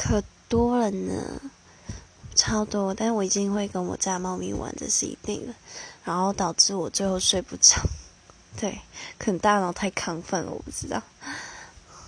可多了呢。超多但我已经会跟我家猫咪玩这是一定的然后导致我最后睡不着。对可能大脑太亢奋了我不知道。